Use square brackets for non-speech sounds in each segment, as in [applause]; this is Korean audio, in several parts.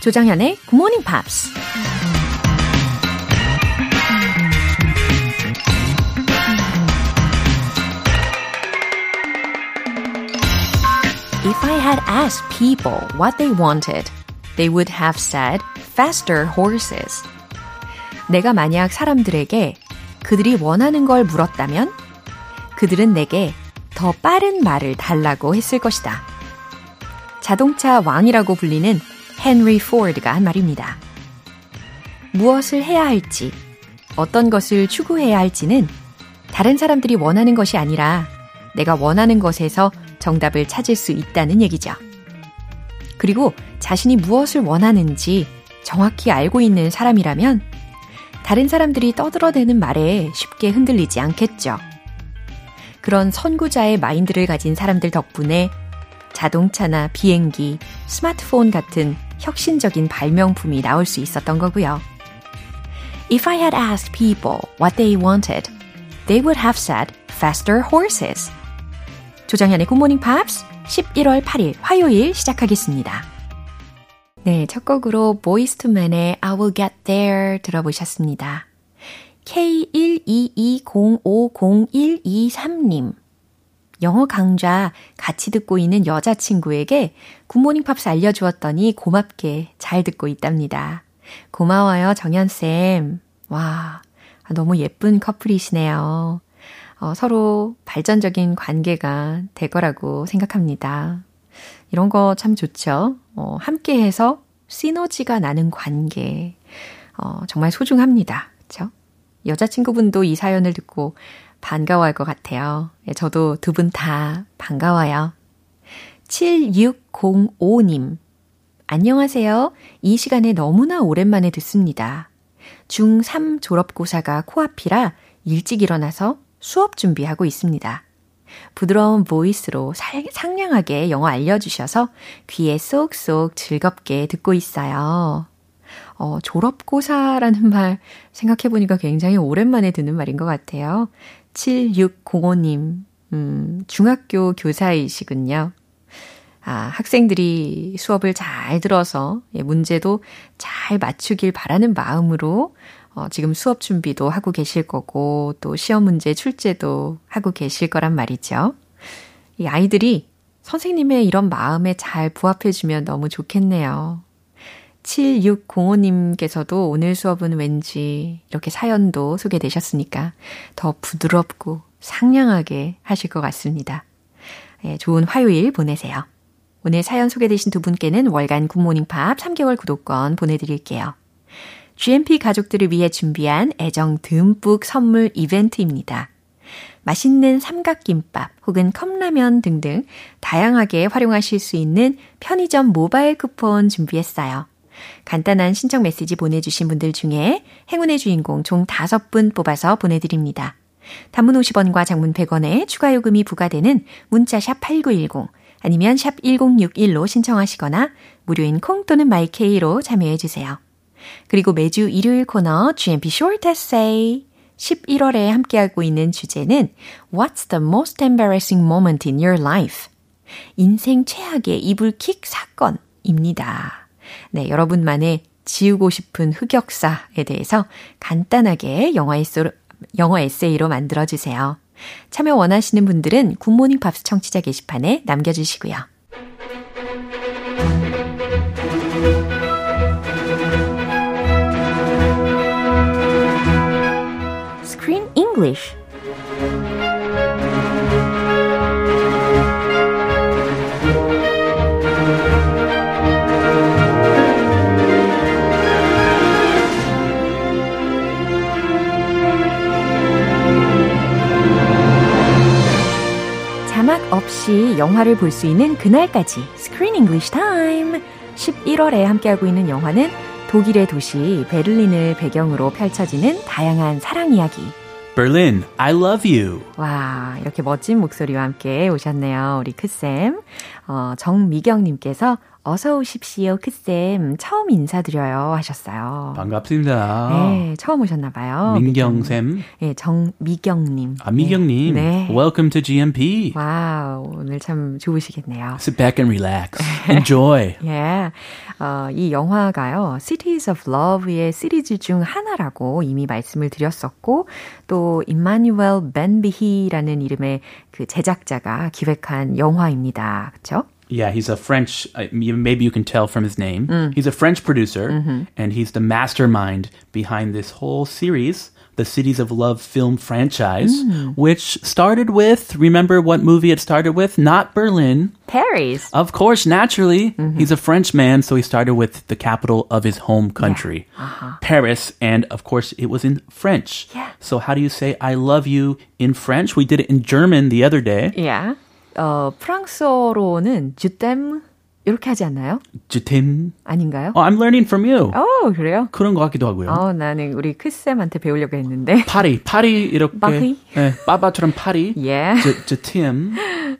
조정현의 Good Morning Pops. If I had asked people what they wanted, they would have said faster horses. 내가 만약 사람들에게 그들이 원하는 걸 물었다면 그들은 내게 더 빠른 말을 달라고 했을 것이다. 자동차 왕이라고 불리는 헨리 포드가 한 말입니다. 무엇을 해야 할지, 어떤 것을 추구해야 할지는 다른 사람들이 원하는 것이 아니라 내가 원하는 것에서 정답을 찾을 수 있다는 얘기죠. 그리고 자신이 무엇을 원하는지 정확히 알고 있는 사람이라면 다른 사람들이 떠들어대는 말에 쉽게 흔들리지 않겠죠. 그런 선구자의 마인드를 가진 사람들 덕분에 자동차나 비행기, 스마트폰 같은 혁신적인 발명품이 나올 수 있었던 거고요. If I had asked people what they wanted, they would have said faster horses. 조정현의 굿모닝 팝스 11월 8일 화요일 시작하겠습니다. 네, 첫 곡으로 Boyz II Men의 I will get there 들어보셨습니다. K122050123님. 영어 강좌 같이 듣고 있는 여자친구에게 굿모닝 팝스 알려주었더니 고맙게 잘 듣고 있답니다. 고마워요, 정연쌤. 와, 너무 예쁜 커플이시네요. 어, 서로 발전적인 관계가 될 거라고 생각합니다. 이런 거 참 좋죠. 어, 함께 해서 시너지가 나는 관계. 어, 정말 소중합니다. 그쵸? 여자친구분도 이 사연을 듣고 반가워할 것 같아요. 예, 저도 두 분 다 반가워요. 7605님. 안녕하세요. 이 시간에 너무나 오랜만에 듣습니다. 중3 졸업고사가 코앞이라 일찍 일어나서 수업 준비하고 있습니다. 부드러운 보이스로 살, 상냥하게 영어 알려주셔서 귀에 쏙쏙 즐겁게 듣고 있어요. 어, 졸업고사라는 말 생각해보니까 굉장히 오랜만에 듣는 말인 것 같아요. 7605님, 음, 중학교 교사이시군요. 아, 학생들이 수업을 잘 들어서 예, 문제도 잘 맞추길 바라는 마음으로 어, 지금 수업 준비도 하고 계실 거고 또 시험 문제 출제도 하고 계실 거란 말이죠. 이 아이들이 선생님의 이런 마음에 잘 부합해주면 너무 좋겠네요. 7605님께서도 오늘 수업은 왠지 이렇게 사연도 소개되셨으니까 더 부드럽고 상냥하게 하실 것 같습니다. 예, 좋은 화요일 보내세요. 오늘 사연 소개되신 두 분께는 월간 굿모닝 팝 3개월 구독권 보내드릴게요. GMP 가족들을 위해 준비한 애정 듬뿍 선물 이벤트입니다. 맛있는 삼각김밥 혹은 컵라면 등등 다양하게 활용하실 수 있는 편의점 모바일 쿠폰 준비했어요. 간단한 신청 메시지 보내주신 분들 중에 행운의 주인공 총 5분 뽑아서 보내드립니다. 단문 50원과 장문 100원에 추가 요금이 부과되는 문자 샵 8910 아니면 샵 1061로 신청하시거나 무료인 콩 또는 마이케이로 참여해 주세요. 그리고 매주 일요일 코너 GMP Short Essay 11월에 함께하고 있는 주제는 What's the most embarrassing moment in your life? 인생 최악의 이불킥 사건입니다. 네, 여러분만의 지우고 싶은 흑역사에 대해서 간단하게 영어 에세이로, 영어 에세이로 만들어주세요. 참여 원하시는 분들은 굿모닝 팝스 청취자 게시판에 남겨주시고요. Screen English 없이 영화를 볼 수 있는 그날까지 Screen English Time 11월에 함께하고 있는 영화는 독일의 도시 베를린을 배경으로 펼쳐지는 다양한 사랑 이야기 Berlin, I love you. 와, 이렇게 멋진 목소리와 함께 오셨네요. 우리 크쌤. 어, 정미경님께서 어서 오십시오, 크쌤. 처음 인사드려요. 하셨어요. 반갑습니다. 네, 처음 오셨나 봐요. 민경쌤. 네, 정미경님. 아, 미경님. 네. Welcome to GMP. 와우, 오늘 참 좋으시겠네요. Sit back and relax. Enjoy. [laughs] 예. 어, 이 영화가요, Cities of Love의 시리즈 중 하나라고 이미 말씀을 드렸었고, 또, 임마뉴엘 벤비히라는 이름의 그 제작자가 기획한 영화입니다. 그쵸? Yeah, he's a French, uh, maybe you can tell from his name. Mm. He's a French producer, mm-hmm. and he's the mastermind behind this whole series, the Cities of Love film franchise, mm. which started with, remember what movie it started with? Not Berlin. Paris. Of course, naturally. Mm-hmm. He's a French man, so he started with the capital of his home country, uh-huh. Paris, and of course, it was in French. Yeah. So, how do you say I love you in French? We did it in German the other day. 야. 어, 프랑스어로는 주댐 이렇게 하지 않나요? T'aime. 아닌가요? Oh, I'm learning from you. 어, 그래요? 그런 것 같기도 하고요. 어, 나는 우리 크쌤한테 배우려고 했는데. 파리, 파리 이렇게 파리? 네, 빠바처럼 파리. Yeah. Je, je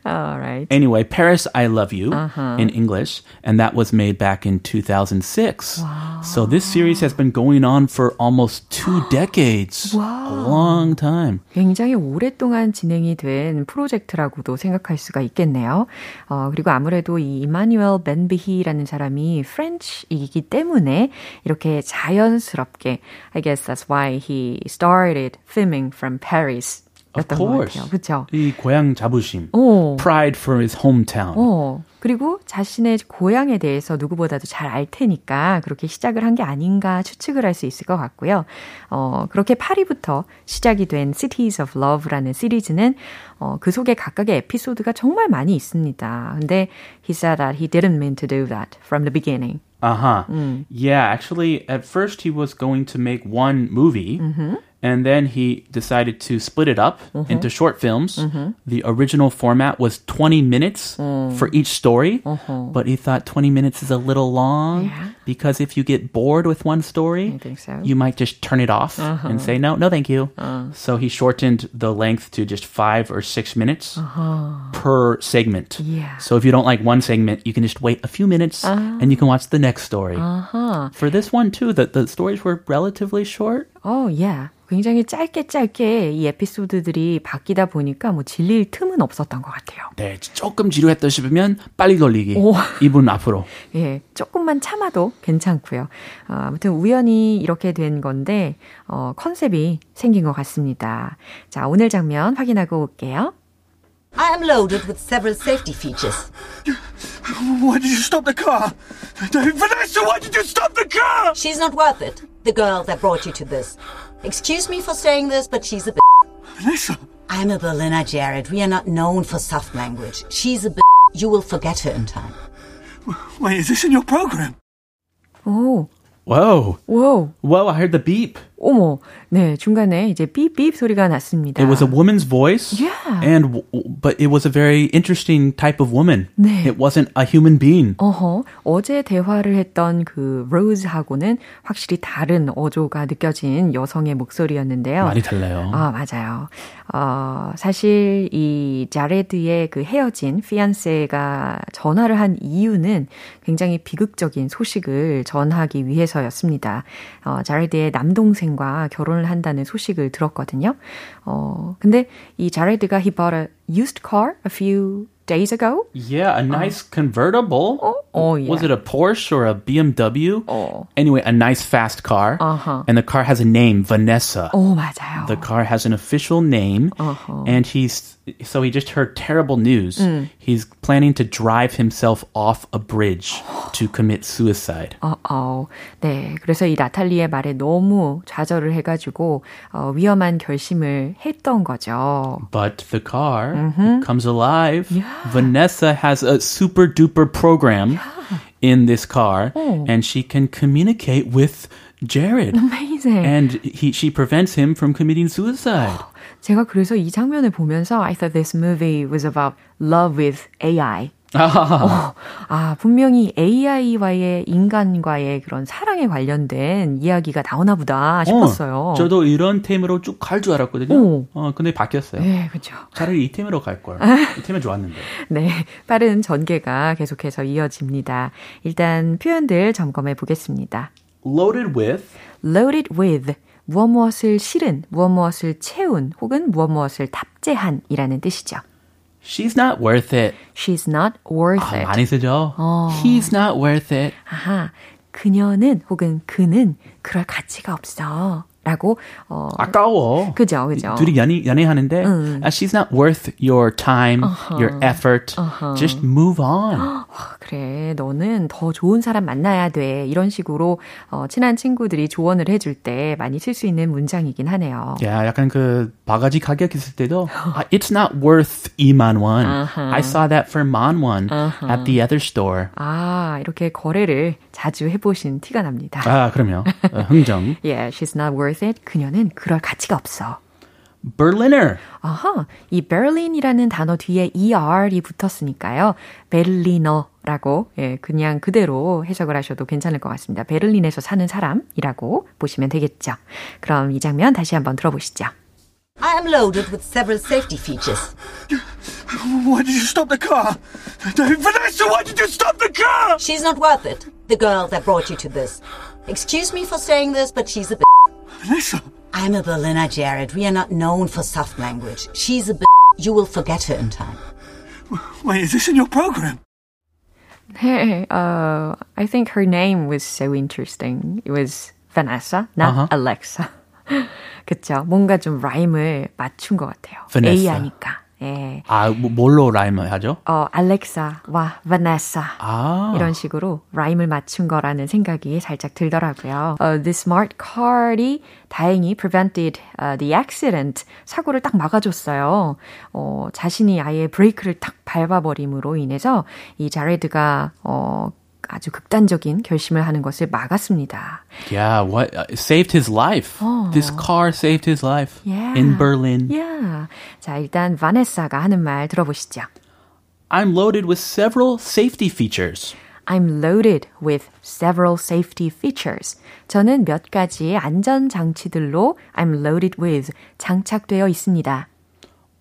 t'aime. Alright. Anyway, Paris, I love you Uh-huh. in English, and that was made back in 2006. So this series has been going on for almost two [gasps] decades. A long time. 굉장히 오랫동안 진행이 된 프로젝트라고도 생각할 수가 있겠네요. 어, 그리고 아무래도 이 이마뉴엘 벤비히라는 사람이 프렌치이기 때문에 이렇게 자연스럽게 I guess that's why he started filming from Paris. Of 였던 것 course. 같아요. 그렇죠? 이 고향 자부심. 오. Pride for his hometown. 어, 그리고 자신의 고향에 대해서 누구보다도 잘 알 테니까 그렇게 시작을 한 게 아닌가 추측을 할 수 있을 것 같고요. 어, 그렇게 파리부터 시작이 된 Cities of Love라는 시리즈는 어, 그 속에 각각의 에피소드가 정말 많이 있습니다. 근데 he said that he didn't mean to do that from the beginning. Uh huh. Yeah, actually, at first he was going to make one movie, and then he decided to split it up mm-hmm. into short films. Mm-hmm. The original format was 20 minutes mm. for each story, mm-hmm. but he thought 20 minutes is a little long Yeah. because if you get bored with one story, so. you might just turn it off uh-huh. and say, no, no, thank you. Uh. So he shortened the length to just five or six minutes uh-huh. per segment. Yeah. So if you don't like one segment, you can just wait a few minutes uh. and you can watch the next story. 아하. For this one too, the, the stories were relatively short. 어, yeah. 굉장히 짧게 짧게 이 에피소드들이 바뀌다 보니까 뭐 질릴 틈은 없었던 것 같아요. 네, 조금 지루했다 싶으면 빨리 걸리기. 오. 2분 앞으로. [laughs] 예, 조금만 참아도 괜찮고요. 어, 아무튼 우연히 이렇게 된 건데 어, 컨셉이 생긴 것 같습니다. 자, 오늘 장면 확인하고 올게요. I am loaded with several safety features. Why did you stop the car? Vanessa, why did you stop the car? She's not worth it, the girl that brought you to this. Excuse me for saying this, but she's a b. Vanessa, I'm a Berliner, Jared. We are not known for soft language. She's a b. You will forget her in time. wait, is this in your program? 오, Whoa. Whoa. Whoa, I heard the beep. 어머, 네 중간에 이제 삐삐 소리가 났습니다. It was a woman's voice. Yeah. And but it was a very interesting type of woman. 네. It wasn't a human being. 어허, 어제 대화를 했던 그 로즈하고는 확실히 다른 어조가 느껴진 여성의 목소리였는데요. 많이 달라요. 아, 맞아요. 어, 사실 이 자레드의 그 헤어진 피안세가 전화를 한 이유는 굉장히 비극적인 소식을 전하기 위해서였습니다. 어, 자레드의 남동생 과 결혼을 한다는 소식을 들었거든요. 어, 근데 이 자레드가 he bought a used car a few days ago. Yeah, a nice convertible. Oh, Was yeah. it a Porsche or a BMW? Oh. Anyway, a nice fast car. Uh-huh. And the car has a name, Vanessa. 오, 맞아요. The car has an official name, Uh-huh. and he's so he just heard terrible news. Mm. He's planning to drive himself off a bridge [gasps] to commit suicide. 어, 어, 네. 그래서 이 나탈리의 말에 너무 좌절을 해가지고, 어, 위험한 결심을 했던 거죠. But the car Mm-hmm. comes alive. Vanessa has a super duper program in this car, Oh. and she can communicate with Jared. Amazing. and he, she prevents him from committing suicide. [gasps] 제가 그래서 이 장면을 보면서 I thought this movie was about love with AI. 어, 아, 분명히 AI와의 인간과의 그런 사랑에 관련된 이야기가 나오나 보다 싶었어요. 어, 저도 이런 테마로 쭉 갈 줄 알았거든요. 오. 어, 근데 바뀌었어요. 네, 그죠. 차라리 이 테마로 갈 걸. 이 테마 좋았는데. 네, 빠른 전개가 계속해서 이어집니다. 일단 표현들 점검해 보겠습니다. Loaded with loaded with 무엇 무엇을 실은, 무엇 무엇을 채운 혹은 무엇 무엇을 탑재한이라는 뜻이죠. She's not worth it. She's not worth 아, it. 많이 쓰죠. 어. He's not worth it. 아하, 그녀는 혹은 그는 그럴 가치가 없어. 라고, 어, 아까워. 그죠, 그죠. 둘이 연애, 연애하는데 음. uh, she's not worth your time, your effort. Just move on. [gasps] 아, 그래, 너는 더 좋은 사람 만나야 돼. 이런 식으로, 어, 친한 친구들이 조언을 해줄 때 많이 쓸 수 있는 문장이긴 하네요. 야, 약간 그 바가지 가격 있을 때도 아, It's not worth 2만 원. Uh-huh. I saw that for 만원 at the other store. 아, 이렇게 거래를 자주 해보신 티가 납니다. 아, 그럼요. 어, 흥정. [laughs] Yeah, she's not worth it. 그녀는 그럴 가치가 없어. Berliner. 아하, 이 베를린이라는 단어 뒤에 er이 붙었으니까요. 베를리너라고 예, 그냥 그대로 해석을 하셔도 괜찮을 것 같습니다. 베를린에서 사는 사람이라고 보시면 되겠죠. 그럼 이 장면 다시 한번 들어보시죠. I am loaded with several safety features. Why did you stop the car? Vanessa, why did you stop the car? She's not worth it. The girl that brought you to this. Excuse me for saying this, but she's a b. Vanessa, I'm a Berliner, Jared. We are not known for soft language. She's a b. You will forget her in time. wait, is this in your program? Hey, uh, I think her name was so interesting. It was Vanessa, not Uh-huh. Alexa. [laughs] 그쵸. 뭔가 좀 라임을 맞춘 것 같아요. Vanessa. A하니까. 예. 아, 뭐, 뭘로 라임을 하죠? 어, 알렉사 와 바네사. 아. 이런 식으로 라임을 맞춘 거라는 생각이 살짝 들더라고요. 어, the smart car이 다행히 prevented uh, the accident. 사고를 딱 막아줬어요. 어, 자신이 아예 브레이크를 딱 밟아버림으로 인해서 이 자레드가 어, 아주 극단적인 결심을 하는 것을 막았습니다. Yeah, what uh, saved his life. This car saved his life Yeah. in Berlin. Yeah. 자, 일단 바네사가 하는 말 들어보시죠. I'm loaded with several safety features. I'm loaded with several safety features. 저는 몇 가지의 안전 장치들로 I'm loaded with 장착되어 있습니다.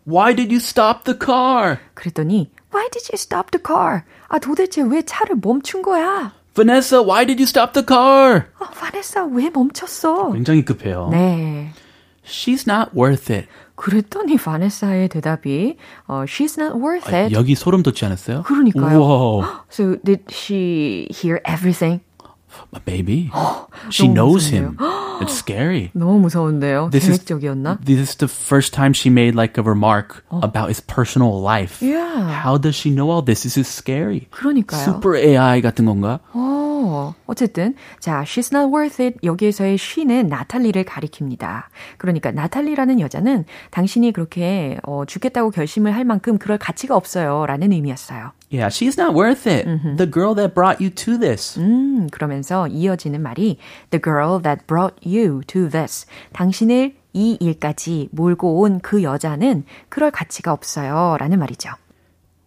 Why did you stop the car? 그랬더니 Why did you stop the car? 아 도대체 왜 차를 멈춘 거야? Vanessa, why did you stop the car? 아 바네사 왜 멈췄어? 굉장히 급해요. 네. She's not worth it. 그랬더니 바네사의 대답이 어, She's not worth 아, it. 여기 소름 돋지 않았어요? 그러니까요. 우와, [gasps] So did she hear everything? maybe. [gasps] She 너무 knows 무섭네요. him. It's scary. 너무 무서운데요. This is- 계획적이었나? This is the first time she made like a remark about his personal life. Yeah. How does she know all this? This is scary. 그러니까요. Super AI 같은 건가? 어, 어쨌든 자, she's not worth it. 여기에서의 she는 나탈리를 가리킵니다. 그러니까 나탈리라는 여자는 당신이 그렇게 어, 죽겠다고 결심을 할 만큼 그럴 가치가 없어요라는 의미였어요. Yeah, she's not worth it. The girl that brought you to this. 음, 그러면서 이어지는 말이 the girl that brought you to this. 당신을 이 일까지 몰고 온 그 여자는 그럴 가치가 없어요라는 말이죠.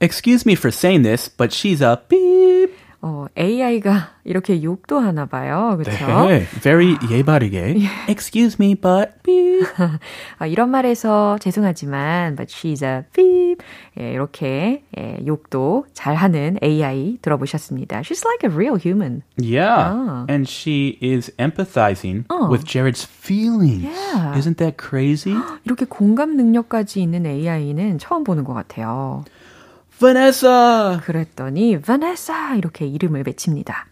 Excuse me for saying this, but she's a beep. 어, AI가 이렇게 욕도 하나 봐요. 그렇죠? 네, very 예바르게. Excuse me, but beep. 아, 이런 말에서 죄송하지만 but she's a beep 예, 이렇게 예, 욕도 잘하는 AI 들어보셨습니다. She's like a real human. Yeah, Ah. and she is empathizing Oh. with Jared's feelings. Yeah. Isn't that crazy? 이렇게 공감 능력까지 있는 AI는 처음 보는 것 같아요. Vanessa, 그랬더니 Vanessa 이렇게 이름을 외칩니다.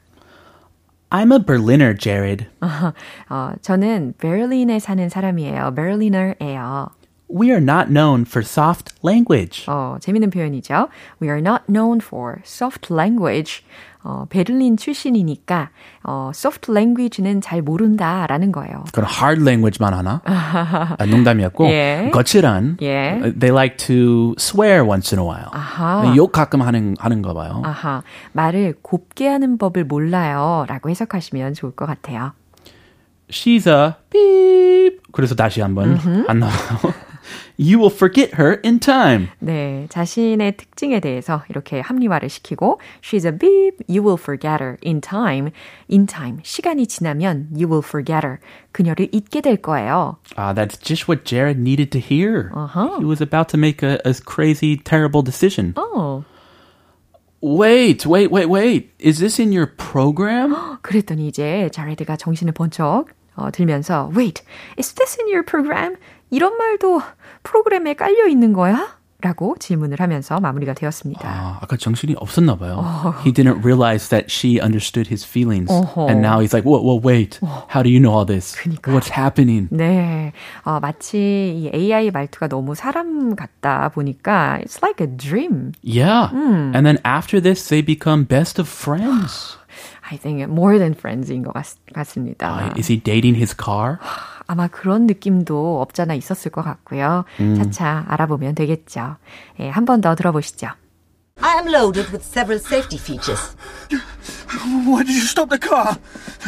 I'm a Berliner, Jared. [laughs] 어, 저는 베를린에 사는 사람이에요. 베를리너예요. We are not known for soft language. 어, 재밌는 표현이죠. We are not known for soft language. 어, 베를린 출신이니까 어, soft language는 잘 모른다라는 거예요. 그런 hard language만 하나? 아, 농담이었고 예. 거칠한. 예. uh, They like to swear once in a while. 아하. 욕 가끔 하는 하는가 봐요. 아하, 말을 곱게 하는 법을 몰라요. 라고 해석하시면 좋을 것 같아요. She's a beep. 그래서 다시 한번 안 나와요. you will forget her in time. 네, 자신의 특징에 대해서 이렇게 합리화를 시키고 she's a beep, you will forget her in time. in time, 시간이 지나면 you will forget her. 그녀를 잊게 될 거예요. Ah, that's just what Jared needed to hear. Uh-huh. He was about to make a, a crazy, terrible decision. 어, Wait, wait, wait, wait. Is this in your program? [gasps] 그랬더니 이제 자레드가 정신을 번쩍 어, 들면서 Wait, is this in your program? 이런 말도 프로그램에 깔려 있는 거야? 라고 질문을 하면서 마무리가 되었습니다. 아, 아까 정신이 없었나 봐요. He didn't realize that she understood his feelings. 어허. And now he's like, whoa, whoa, wait. How do you know all this? 그니까요. What's happening? 네, 어, 마치 이 AI 말투가 너무 사람 같다 보니까 it's like a dream. Yeah. And then after this, they become best of friends. I think more than friends인 것 같, 같습니다. Uh, is he dating his car? [gasps] 아마 그런 느낌도 없잖아 있었을 것 같고요. 음. 차차 알아보면 되겠죠. 예, 한 번 더 들어보시죠. I am loaded with several safety features. Why did you stop the car?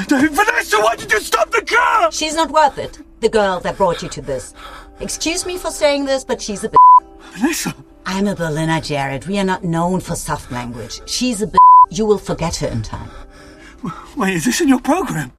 Vanessa, why did you stop the car? She's not worth it, the girl that brought you to this. Excuse me for saying this, but she's a b. Vanessa. I'm a Berliner, Jared. We are not known for soft language. She's a b. You will forget her in time. Wait, is this in your program?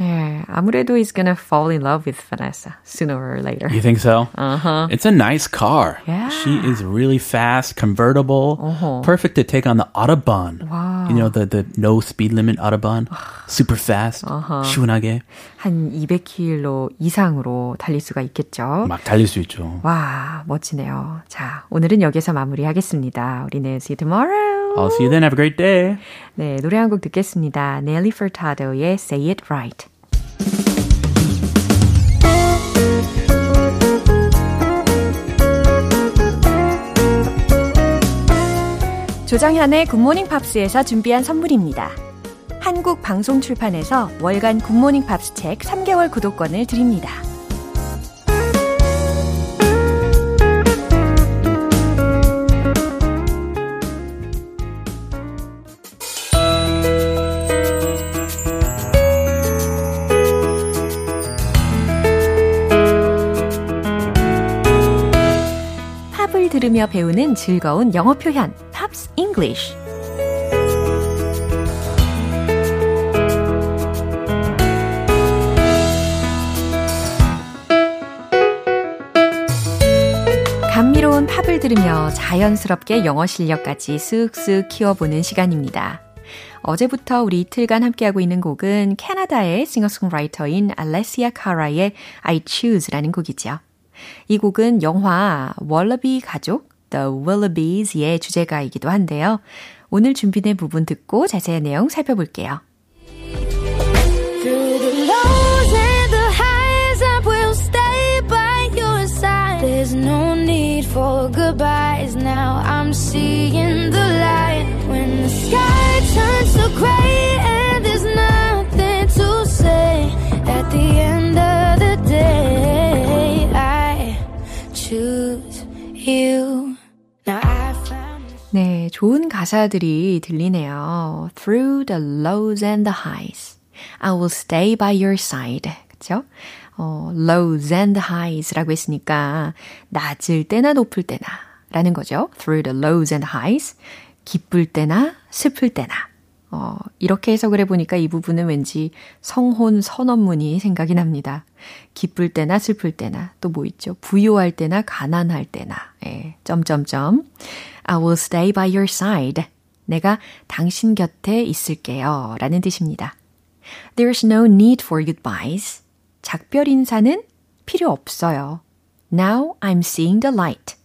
예, 아무래도 he's gonna fall in love with Vanessa sooner or later. You think so? Uh-huh. It's a nice car. Yeah. She is really fast, convertible, perfect to take on the Autobahn. Wow. You know, the, the no speed limit Autobahn. Super fast. 시원하게. 한 200km 이상으로 달릴 수가 있겠죠. 막 달릴 수 있죠. 와, 멋지네요. 자, 오늘은 여기서 마무리하겠습니다. 우리는 see you tomorrow. I'll see you then. Have a great day. 네, 노래 한 곡 듣겠습니다. Nelly Furtado의 Say It Right. 조정현의 굿모닝 팝스에서 준비한 선물입니다. 한국 방송 출판에서 월간 굿모닝 팝스 책 3개월 구독권을 드립니다. 들으며 배우는 즐거운 영어 표현, Pops English. 감미로운 팝을 들으며 자연스럽게 영어 실력까지 쓱쓱 키워보는 시간입니다. 어제부터 우리 이틀간 함께하고 있는 곡은 캐나다의 싱어송라이터인 알레시아 카라의 I Choose라는 곡이죠. 이 곡은 영화 월러비 가족 The Willoughbys의 주제가이기도 한데요. 오늘 준비된 부분 듣고 자세한 내용 살펴볼게요. There's no need for goodbyes now. I'm seeing the light when the sky turns to gray and there's nothing to say. At the end you. 네, 좋은 가사들이 들리네요. Through the lows and the highs, I will stay by your side. 그쵸? 어, lows and highs라고 했으니까 낮을 때나 높을 때나 라는 거죠. Through the lows and highs, 기쁠 때나 슬플 때나. 어, 이렇게 해석을 해보니까 이 부분은 왠지 성혼 선언문이 생각이 납니다. 기쁠 때나 슬플 때나 또 뭐 있죠? 부유할 때나 가난할 때나. 예, 점점점. I will stay by your side. 내가 당신 곁에 있을게요. 라는 뜻입니다. There's no need for goodbyes. 작별 인사는 필요 없어요. Now I'm seeing the light.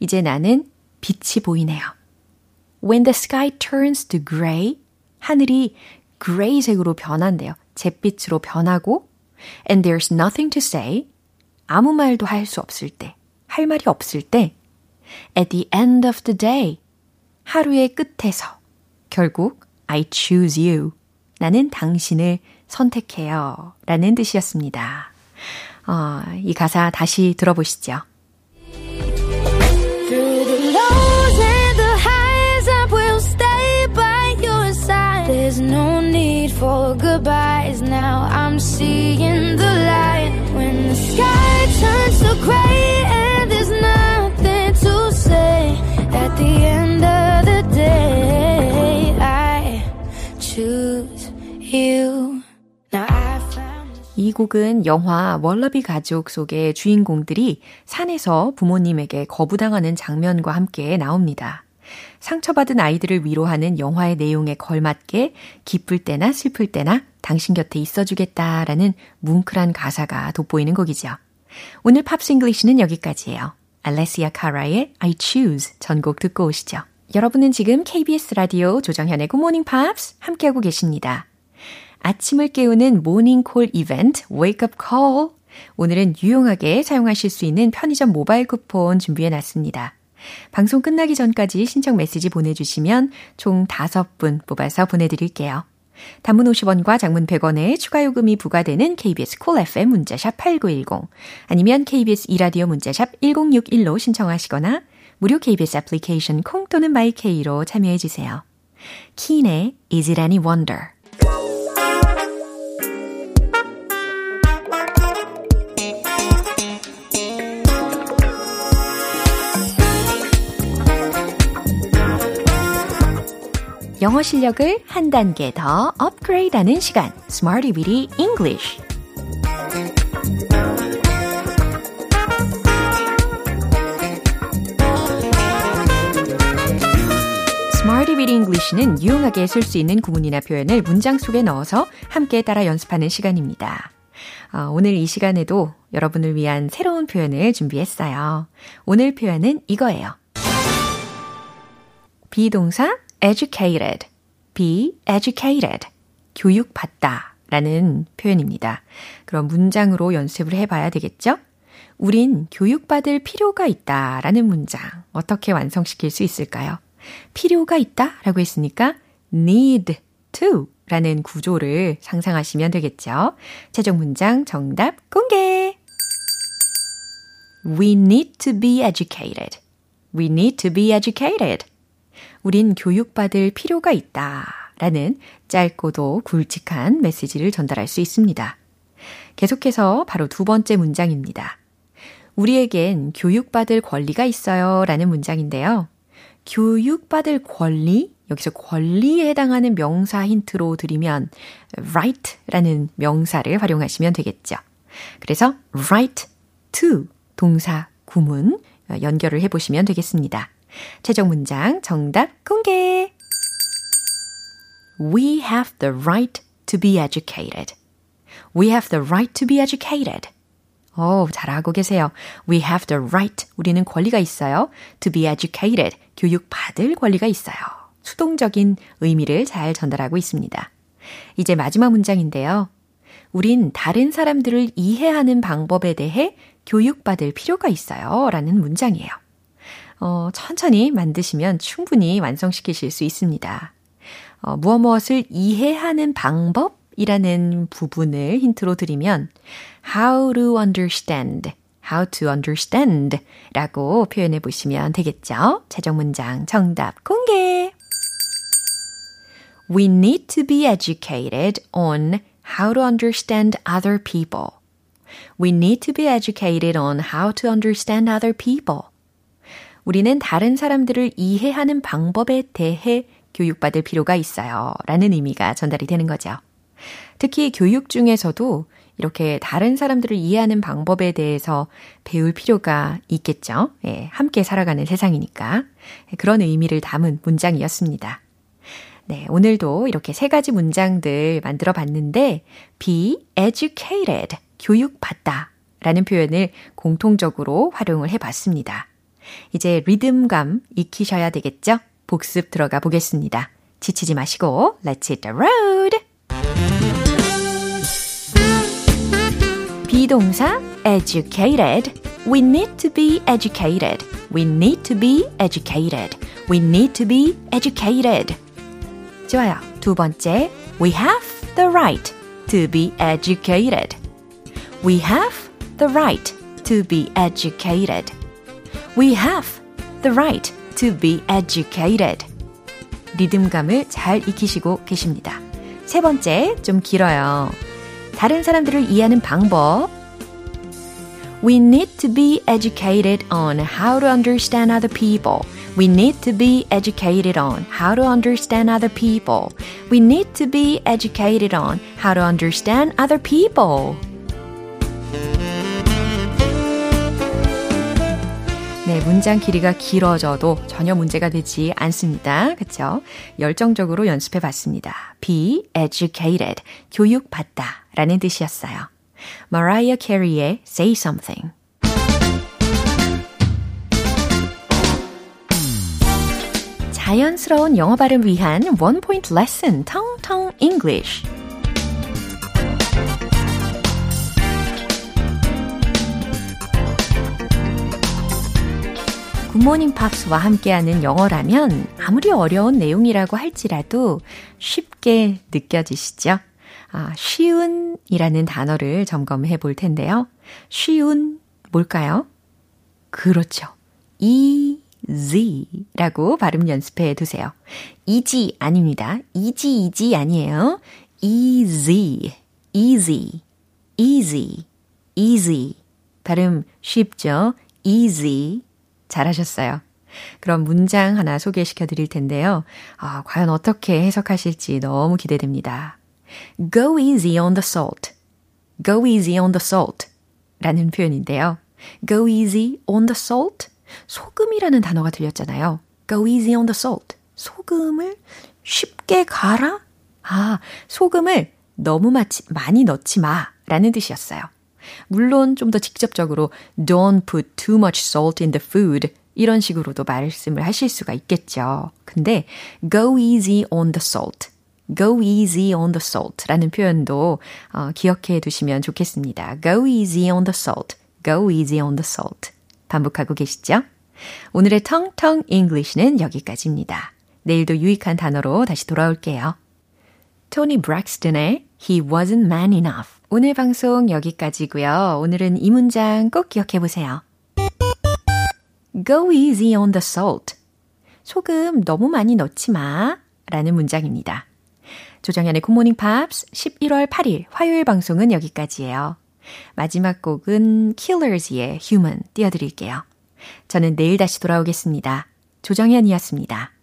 이제 나는 빛이 보이네요. When the sky turns to gray, 하늘이 gray색으로 변한대요. 잿빛으로 변하고, and there's nothing to say, 아무 말도 할 수 없을 때, 할 말이 없을 때, at the end of the day, 하루의 끝에서, 결국 I choose you. 나는 당신을 선택해요. 라는 뜻이었습니다. 어, 이 가사 다시 들어보시죠. There's no need for goodbyes now. I'm seeing the light when the sky turns to gray and there's nothing to say. At the end of the day, I choose you. Now I found. 이 곡은 영화 월러비 가족 속의 주인공들이 산에서 부모님에게 거부당하는 장면과 함께 나옵니다. 상처받은 아이들을 위로하는 영화의 내용에 걸맞게 기쁠 때나 슬플 때나 당신 곁에 있어주겠다라는 뭉클한 가사가 돋보이는 곡이죠. 오늘 Pops English는 여기까지예요. 알레시아 카라의 I Choose 전곡 듣고 오시죠. 여러분은 지금 KBS 라디오 조정현의 Morning Pops 함께하고 계십니다. 아침을 깨우는 모닝콜 이벤트 Wake Up Call 오늘은 유용하게 사용하실 수 있는 편의점 모바일 쿠폰 준비해 놨습니다. 방송 끝나기 전까지 신청 메시지 보내주시면 총 5분 뽑아서 보내드릴게요. 단문 50원과 장문 100원의 추가 요금이 부과되는 KBS 콜 cool FM 문자샵 8910 아니면 KBS 이라디오 문자샵 1061로 신청하시거나 무료 KBS 애플리케이션 콩 또는 마이케이로 참여해 주세요. It Any Wonder 영어 실력을 한 단계 더 업그레이드하는 시간, Smarty Weedy English. Weedy English는 유용하게 쓸 수 있는 구문이나 표현을 문장 속에 넣어서 함께 따라 연습하는 시간입니다. 어, 오늘 이 시간에도 여러분을 위한 새로운 표현을 준비했어요. 오늘 표현은 이거예요. 비동사 educated, be educated, 교육받다 라는 표현입니다. 그럼 문장으로 연습을 해봐야 되겠죠? 우린 교육받을 필요가 있다 라는 문장 어떻게 완성시킬 수 있을까요? 필요가 있다 라고 했으니까 need to 라는 구조를 상상하시면 되겠죠? 최종 문장 정답 공개! We need to be educated. We need to be educated. 우린 교육받을 필요가 있다. 라는 짧고도 굵직한 메시지를 전달할 수 있습니다. 계속해서 바로 두 번째 문장입니다. 우리에겐 교육받을 권리가 있어요. 라는 문장인데요. 교육받을 권리? 여기서 권리에 해당하는 명사 힌트로 드리면 right 라는 명사를 활용하시면 되겠죠. 그래서 right to 동사 구문 연결을 해보시면 되겠습니다. 최종 문장 정답 공개. We have the right to be educated. We have the right to be educated. 오, 잘하고 계세요. We have the right. 우리는 권리가 있어요. To be educated. 교육받을 권리가 있어요. 수동적인 의미를 잘 전달하고 있습니다. 이제 마지막 문장인데요. 우린 다른 사람들을 이해하는 방법에 대해 교육받을 필요가 있어요. 라는 문장이에요. 어, 천천히 만드시면 충분히 완성시키실 수 있습니다. 어, 무엇 무엇을 이해하는 방법이라는 부분을 힌트로 드리면 how to understand, how to understand 라고 표현해 보시면 되겠죠. 최종 문장 정답 공개! We need to be educated on how to understand other people. We need to be educated on how to understand other people. 우리는 다른 사람들을 이해하는 방법에 대해 교육받을 필요가 있어요. 라는 의미가 전달이 되는 거죠. 특히 교육 중에서도 이렇게 다른 사람들을 이해하는 방법에 대해서 배울 필요가 있겠죠. 예, 함께 살아가는 세상이니까. 그런 의미를 담은 문장이었습니다. 네, 오늘도 이렇게 세 가지 문장들 만들어 봤는데, be educated, 교육받다 라는 표현을 공통적으로 활용을 해 봤습니다. 이제 리듬감 익히셔야 되겠죠? 복습 들어가 보겠습니다. 지치지 마시고 Let's hit the road! 비동사 educated We need to be educated. We need to be educated. We need to be educated. 좋아요. 두 번째 We have the right to be educated. We have the right to be educated. We have the right to be educated. 리듬감을 잘 익히시고 계십니다. 세 번째, 좀 길어요. 다른 사람들을 이해하는 방법. We need to be educated on how to understand other people. We need to be educated on how to understand other people. We need to be educated on how to understand other people. 문장 길이가 길어져도 전혀 문제가 되지 않습니다. 그쵸? 열정적으로 연습해 봤습니다. be educated, 교육받다 라는 뜻이었어요. Mariah Carey의 Say Something. 자연스러운 영어 발음 위한 원 포인트 레슨 텅텅 English. 굿모닝 팝스와 함께하는 영어라면 아무리 어려운 내용이라고 할지라도 쉽게 느껴지시죠? 아, 쉬운이라는 단어를 점검해 볼 텐데요. 쉬운 뭘까요? 그렇죠. easy라고 발음 연습해 두세요. easy 아닙니다. easy easy 아니에요. easy, easy, easy, easy. 발음 쉽죠? easy. 잘하셨어요. 그럼 문장 하나 소개시켜 드릴 텐데요. 아, 과연 어떻게 해석하실지 너무 기대됩니다. Go easy on the salt. Go easy on the salt. 라는 표현인데요. Go easy on the salt. 소금이라는 단어가 들렸잖아요. Go easy on the salt. 소금을 쉽게 가라? 아, 소금을 너무 많이 넣지 마. 라는 뜻이었어요. 물론 좀 더 직접적으로 don't put too much salt in the food 이런 식으로도 말씀을 하실 수가 있겠죠. 근데 go easy on the salt. go easy on the salt 라는 표현도 어, 기억해 두시면 좋겠습니다. go easy on the salt. go easy on the salt. 반복하고 계시죠? 오늘의 텅텅 English는 여기까지입니다. 내일도 유익한 단어로 다시 돌아올게요. 토니 브랙스턴의 He wasn't man enough. 오늘 방송 여기까지고요. 오늘은 이 문장 꼭 기억해 보세요. Go easy on the salt. 소금 너무 많이 넣지 마. 라는 문장입니다. 조정현의 굿모닝 팝스 11월 8일 화요일 방송은 여기까지예요. 마지막 곡은 Killers의 Human 띄워드릴게요. 저는 내일 다시 돌아오겠습니다. 조정현이었습니다.